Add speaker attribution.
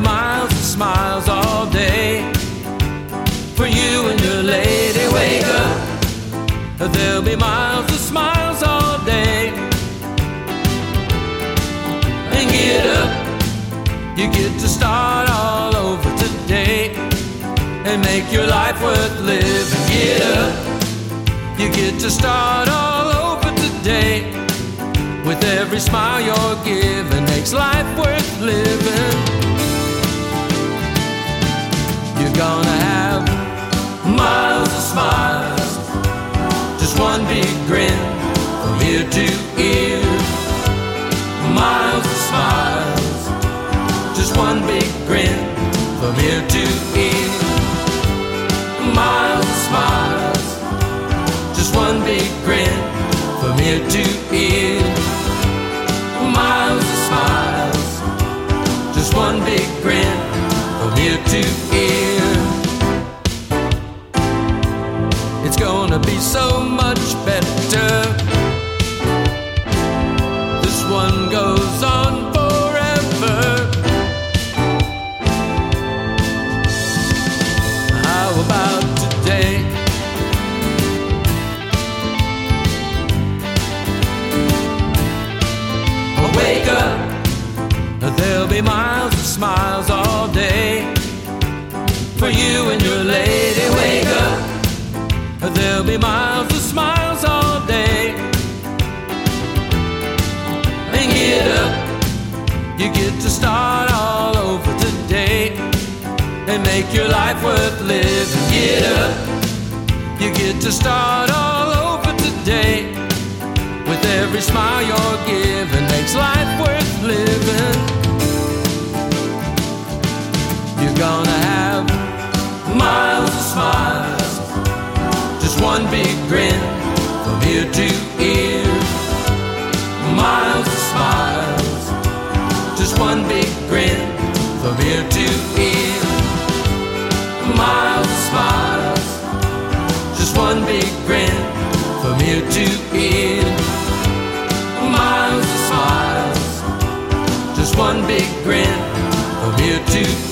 Speaker 1: miles of smiles all day for you and your lady. Wake up, there'll be miles of smiles all day. And get up, you get to start all over today and make your life worth living. Get up, you get to start all over today with every smile you're giving. Gonna have miles of smiles, just one big grin from ear to ear. Miles of smiles, just one big grin from ear to ear. Miles of smiles, just one big grin from ear to ear. Miles of smiles, just one big grin from ear to ear. It's gonna be so much better. This one goes on forever. How about today? Wake up, there'll be miles of smiles all day for you and your lady. You get to start all over today and make your life worth living. Get up, you get to start all over today. With every smile you're giving makes life worth living. You're gonna have miles of smiles, just one big grin from ear to ear. Miles of smiles, just one big grin from ear to ear. Miles of smiles, just one big grin from ear to ear.